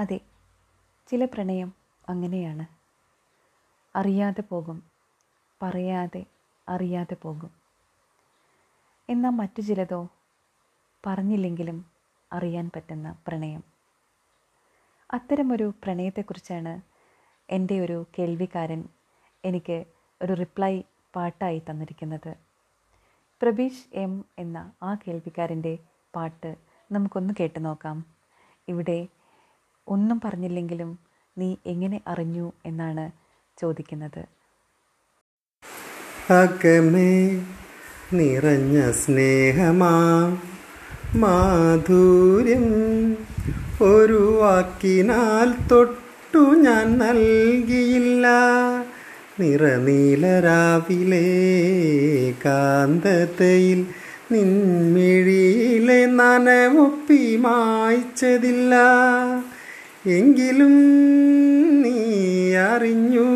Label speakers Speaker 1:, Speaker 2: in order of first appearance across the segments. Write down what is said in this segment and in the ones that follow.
Speaker 1: അതെ ചില പ്രണയം അങ്ങനെയാണ്. അറിയാതെ പോകും പറയാതെ അറിയാതെ പോകും. എന്നാൽ മറ്റു ചിലതോ പറഞ്ഞില്ലെങ്കിലും അറിയാൻ പറ്റുന്ന പ്രണയം. അത്തരമൊരു പ്രണയത്തെക്കുറിച്ചാണ് എന്റെ ഒരു കേൾവിക്കാരൻ എനിക്ക് ഒരു റിപ്ലൈ പാട്ടായി തന്നിരിക്കുന്നത്. പ്രബീഷ് എം എന്ന ആ കേൾവിക്കാരന്റെ പാട്ട് നമുക്കൊന്ന് കേട്ടു നോക്കാം. ഇവിടെ ഒന്നും പറഞ്ഞില്ലെങ്കിലും നീ എങ്ങനെ അറിഞ്ഞു എന്നാണ് ചോദിക്കുന്നത്.
Speaker 2: അകമേ നിറഞ്ഞ സ്നേഹമാ മാധുര്യം ഒരു വാക്കിനാൽ തൊട്ടു ഞാൻ നൽകിയില്ല. നിറനീലരാവിലെ കാന്തതയിൽ നിൻമിഴിയിലെ നനവൊപ്പി മായ്ച്ചതില്ല. എങ്കിലും നീ അറിഞ്ഞു.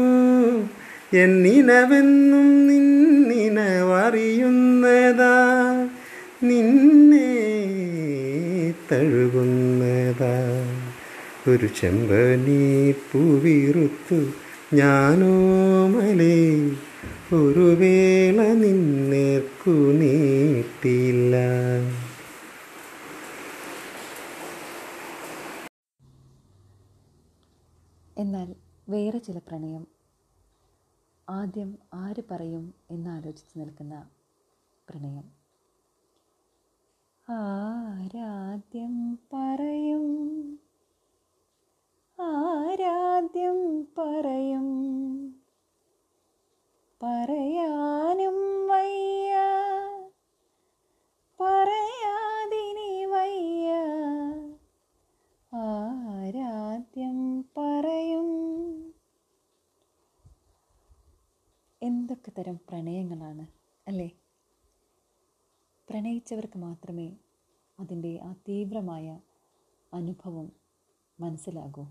Speaker 2: എന്നിനവെന്നും നിന്നിനവറിയുന്നതാ നിന്നെ തഴുകുന്നതാ. ഒരു ചെമ്പനീ പൂവിറുത്തു ഞാനോ മലേ. ഒരു വേള നിന്നേർക്കു നീട്ടില്ല
Speaker 1: എന്നാൽ വേറെ ചില പ്രണയം. ആദ്യം ആര് പറയും എന്നാലോചിച്ച് നിൽക്കുന്ന പ്രണയം. ആരാദ്യം എന്തൊക്കെ തരം പ്രണയങ്ങളാണ് അല്ലേ? പ്രണയിച്ചവർക്ക് മാത്രമേ അതിന്റെ ആ തീവ്രമായ അനുഭവം മനസ്സിലാകൂ.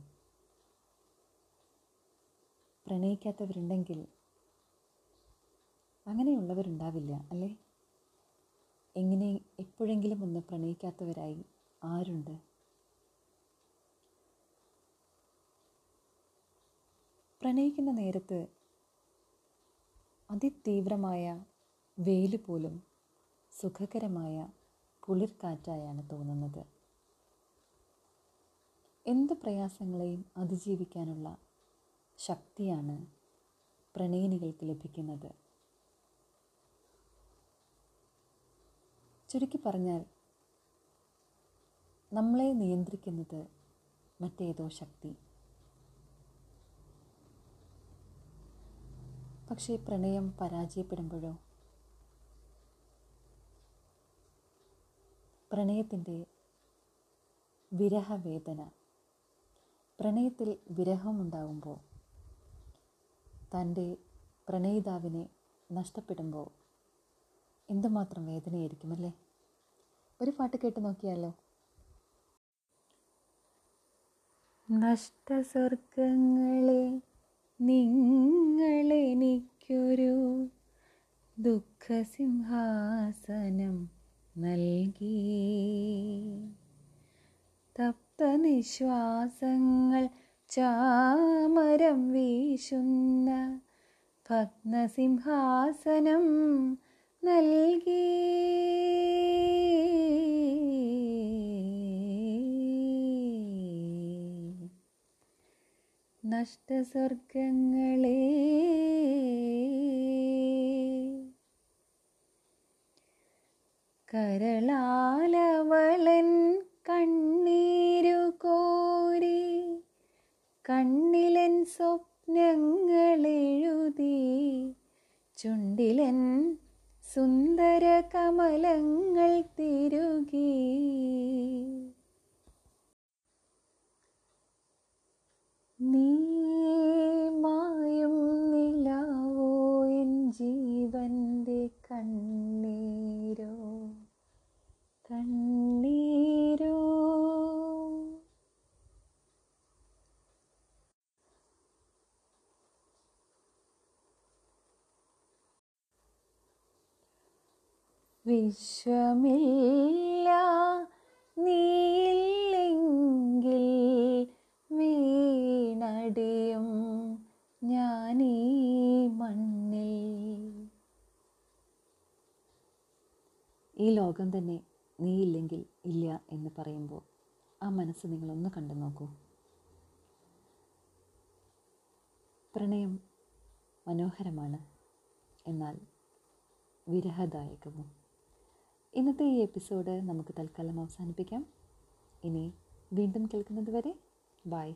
Speaker 1: പ്രണയിക്കാത്തവരുണ്ടെങ്കിൽ അങ്ങനെയുള്ളവരുണ്ടാവില്ല അല്ലേ? എങ്ങനെ എപ്പോഴെങ്കിലും ഒന്ന് പ്രണയിക്കാത്തവരായി ആരുണ്ട്? പ്രണയിക്കുന്ന നേരത്ത് അതിതീവ്രമായ വെയിൽ പോലും സുഖകരമായ കുളിർക്കാറ്റായാണ് തോന്നുന്നത്. എന്ത് പ്രയാസങ്ങളെയും അതിജീവിക്കാനുള്ള ശക്തിയാണ് പ്രണയിനികൾക്ക് ലഭിക്കുന്നത്. ചുരുക്കി പറഞ്ഞാൽ നമ്മളെ നിയന്ത്രിക്കുന്നത് മറ്റേതോ ശക്തി. പക്ഷേ പ്രണയം പരാജയപ്പെടുമ്പോഴോ? പ്രണയത്തിന്റെ വിരഹവേദന. പ്രണയത്തിൽ വിരഹമുണ്ടാകുമ്പോൾ തന്റെ പ്രണയിതാവിനെ നഷ്ടപ്പെടുമ്പോൾ എന്തുമാത്രം വേദനയായിരിക്കുമല്ലേ? ഒരു പാട്ട് കേട്ട് നോക്കിയാലോ? നഷ്ടസ്വർഗങ്ങളെ നിങ്ങളെനിക്കൊരു ദുഃഖസിംഹാസനം നൽകി. തപ്ത നിശ്വാസങ്ങൾ ചാമരം വീശുന്ന ഭഗ്നസിംഹാസനം നൽകി. നഷ്ടസ്വർഗങ്ങളെ കരളാലവളൻ കണ്ണീരു കോരി കണ്ണിലൻ സ്വപ്നങ്ങളെഴുതി ചുണ്ടിലൻ സുന്ദര കമലങ്ങൾ തിരുകി. വിശ്വമില്ല. നീല്ലെങ്കിൽ വീണടിയും ഞാനീ മണ്ണിൽ. ഈ ലോകം തന്നെ നീ ഇല്ലെങ്കിൽ ഇല്ല എന്ന് പറയുമ്പോൾ ആ മനസ്സ് നിങ്ങളൊന്ന് കണ്ടു നോക്കൂ. പ്രണയം മനോഹരമാണ്. എന്നാൽ വിരഹദായകവും ഇന്നത്തെ ഈ എപ്പിസോഡ് നമുക്ക് തൽക്കാലം അവസാനിപ്പിക്കാം. ഇനി വീണ്ടും കേൾക്കുന്നത് വരെ ബൈ.